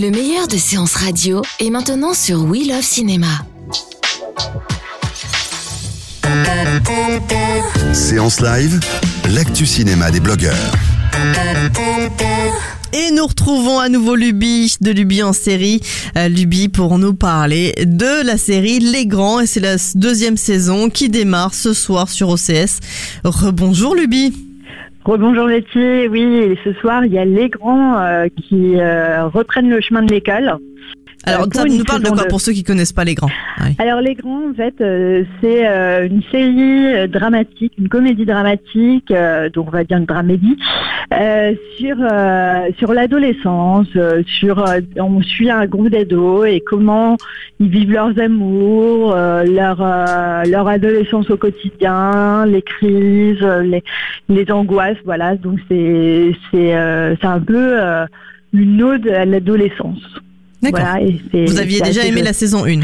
Le meilleur de séances radio est maintenant sur We Love Cinéma. Séance live, l'actu cinéma des blogueurs. Et nous retrouvons à nouveau Luby de Luby en série. Euh, Luby pour nous parler de la série Les Grands et c'est la deuxième saison qui démarre ce soir sur OCS. Rebonjour Luby. Rebonjour Letty, oui, ce soir il y a les grands euh, qui euh, reprennent le chemin de l'école. Alors Euh, ça une nous parle de quoi pour ceux qui connaissent pas Les Grands? Alors les grands en fait euh, c'est euh, une série euh, dramatique, une comédie dramatique, euh, donc on va dire une dramédie, euh, sur euh, sur l'adolescence, euh, sur euh, on suit un groupe d'ados et comment ils vivent leurs amours, euh, leur euh, leur adolescence au quotidien, les crises, euh, les les angoisses, voilà. Donc c'est c'est euh, c'est un peu euh, une ode à l'adolescence. D'accord. Voilà, Vous aviez déjà aimé la saison 1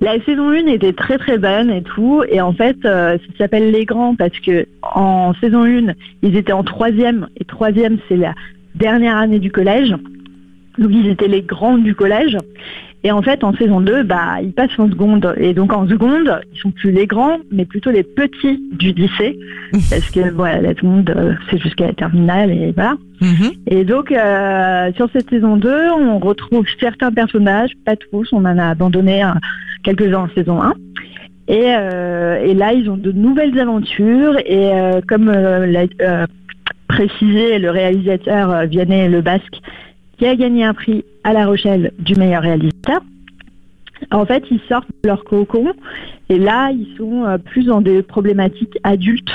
La saison 1 était très très bonne et tout. Et en fait, euh, ça s'appelle Les Grands parce que en saison 1, ils étaient en troisième. Et troisième, c'est la dernière année du collège. Donc ils étaient les grands du collège. Et en fait, en saison 2, bah, ils passent en seconde. Et donc en seconde, ils sont plus les grands, mais plutôt les petits du lycée. parce que voilà, la seconde, euh, c'est jusqu'à la terminale et voilà. Mhm. Et donc, euh, sur cette saison 2, on retrouve certains personnages, pas tous, on en a abandonné quelques-uns en saison 1. Et, euh, et là, ils ont de nouvelles aventures. Et euh, comme l'a précisé le réalisateur Vianney Le Basque, qui a gagné un prix à La Rochelle du meilleur réalisateur, en fait, ils sortent de leur cocon. Et là, ils sont euh, plus dans des problématiques adultes.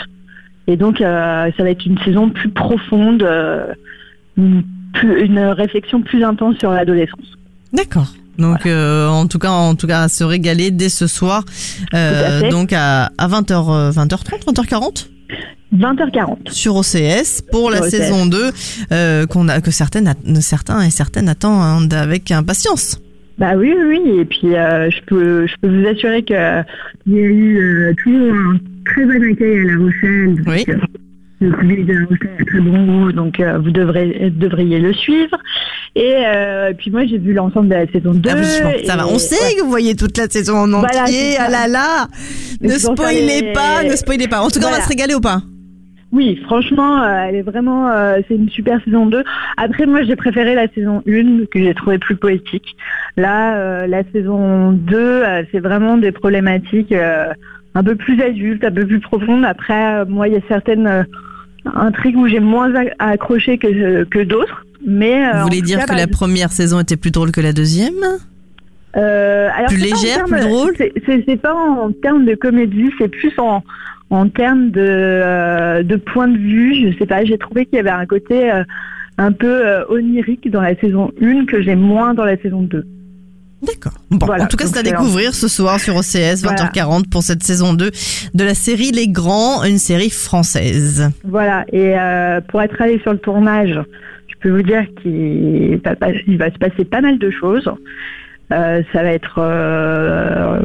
Et donc, euh, ça va être une saison plus profonde, euh, une, plus- une réflexion plus intense sur l'adolescence. D'accord. Donc euh, en tout cas en tout cas à se régaler dès ce soir euh, à donc à, à 20h 20h30 20h40 20h40. sur OCS pour la OCS. saison 2 euh, qu'on a que certaines certains et certaines attendent avec impatience. Bah oui, oui, oui. Et puis, euh, je, peux, je peux vous assurer qu'il y a eu euh, toujours un très bon accueil à La Rochelle. Oui. Le très bon goût, donc euh, vous devrez, devriez le suivre. Et euh, puis moi, j'ai vu l'ensemble de la saison 2. Ah oui, ça va. On sait ouais. que vous voyez toute la saison en Voilà, entier. Ah là là Ne spoilez les- pas, ne spoilez pas. En tout cas, on va se régaler ou pas Oui, franchement, euh, elle est vraiment, euh, c'est une super saison 2. Après, moi, j'ai préféré la saison 1 que j'ai trouvé plus poétique. Là, euh, la saison 2, euh, c'est vraiment des problématiques un peu plus adultes, un peu plus profondes. Après, moi, il y a certaines intrigues où j'ai moins a- accroché que, que d'autres. Mais euh, Vous voulez dire cas, que par la première saison était plus drôle que la deuxième? Euh, alors, Plus légère, plus drôle? c'est- pas en termes de comédie, c'est plus en, en termes de, euh, de point de vue. Je sais pas, j'ai trouvé qu'il y avait un côté euh, un peu onirique dans la saison 1 que j'ai moins dans la saison 2. D'accord. Bon, Voilà, en tout cas, c'est à découvrir ce soir sur OCS, Voilà. 20h40 pour cette saison 2 de la série Les Grands, une série française. Voilà, et euh, pour être allé sur le tournage, je peux vous dire qu'il va, se passer pas mal de choses. Euh, ça va être... euh,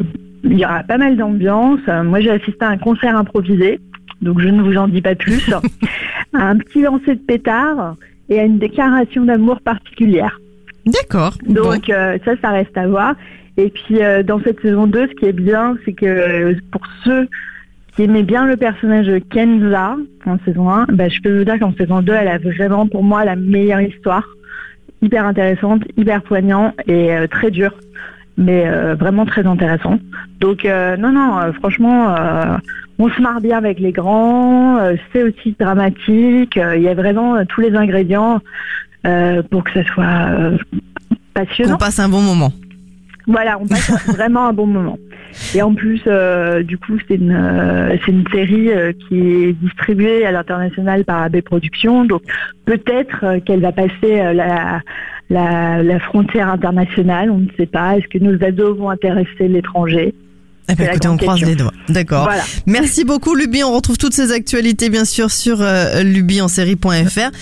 il y aura pas mal d'ambiance. Moi, j'ai assisté à un concert improvisé, donc je ne vous en dis pas plus. à un petit lancer de pétard et à une déclaration d'amour particulière. D'accord. Bon. Donc euh, ça, ça reste à voir. Et puis euh, dans cette saison 2, ce qui est bien, c'est que euh, pour ceux qui aimaient bien le personnage de Kenza en saison 1, bah, je peux vous dire qu'en saison 2, elle a vraiment pour moi la meilleure histoire. Hyper intéressante, hyper poignant et très dur, mais vraiment très intéressant. Donc non, non, franchement, on se marre bien avec les grands, c'est aussi dramatique, il y a vraiment tous les ingrédients euh, pour que ça soit euh, passionnant. On passe un bon moment. Voilà, on passe vraiment un bon moment. Et en plus, euh, du coup, c'est une, euh, c'est une série euh, qui est distribuée à l'international par AB Productions. Donc peut-être qu'elle va passer la, la, la frontière internationale. On ne sait pas. Est-ce que nos ados vont intéresser l'étranger? Eh ben, écoutez, on croise question. les doigts. D'accord. Voilà. Merci beaucoup, Luby. On retrouve toutes ces actualités, bien sûr, sur euh, lubyensérie.fr.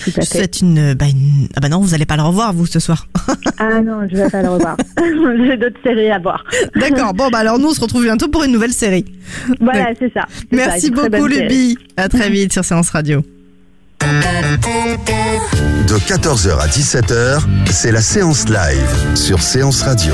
Tout à Je souhaite une, bah, une- Ah bah non, vous n'allez pas le revoir, vous, ce soir. Ah non, je vais pas le revoir. J'ai d'autres séries à voir. D'accord. Bon, bah alors nous, on se retrouve bientôt pour une nouvelle série. Voilà, c'est ça. Merci beaucoup. Luby. À très vite sur Séance Radio. De 14h à 17h, c'est la séance live sur Séance Radio.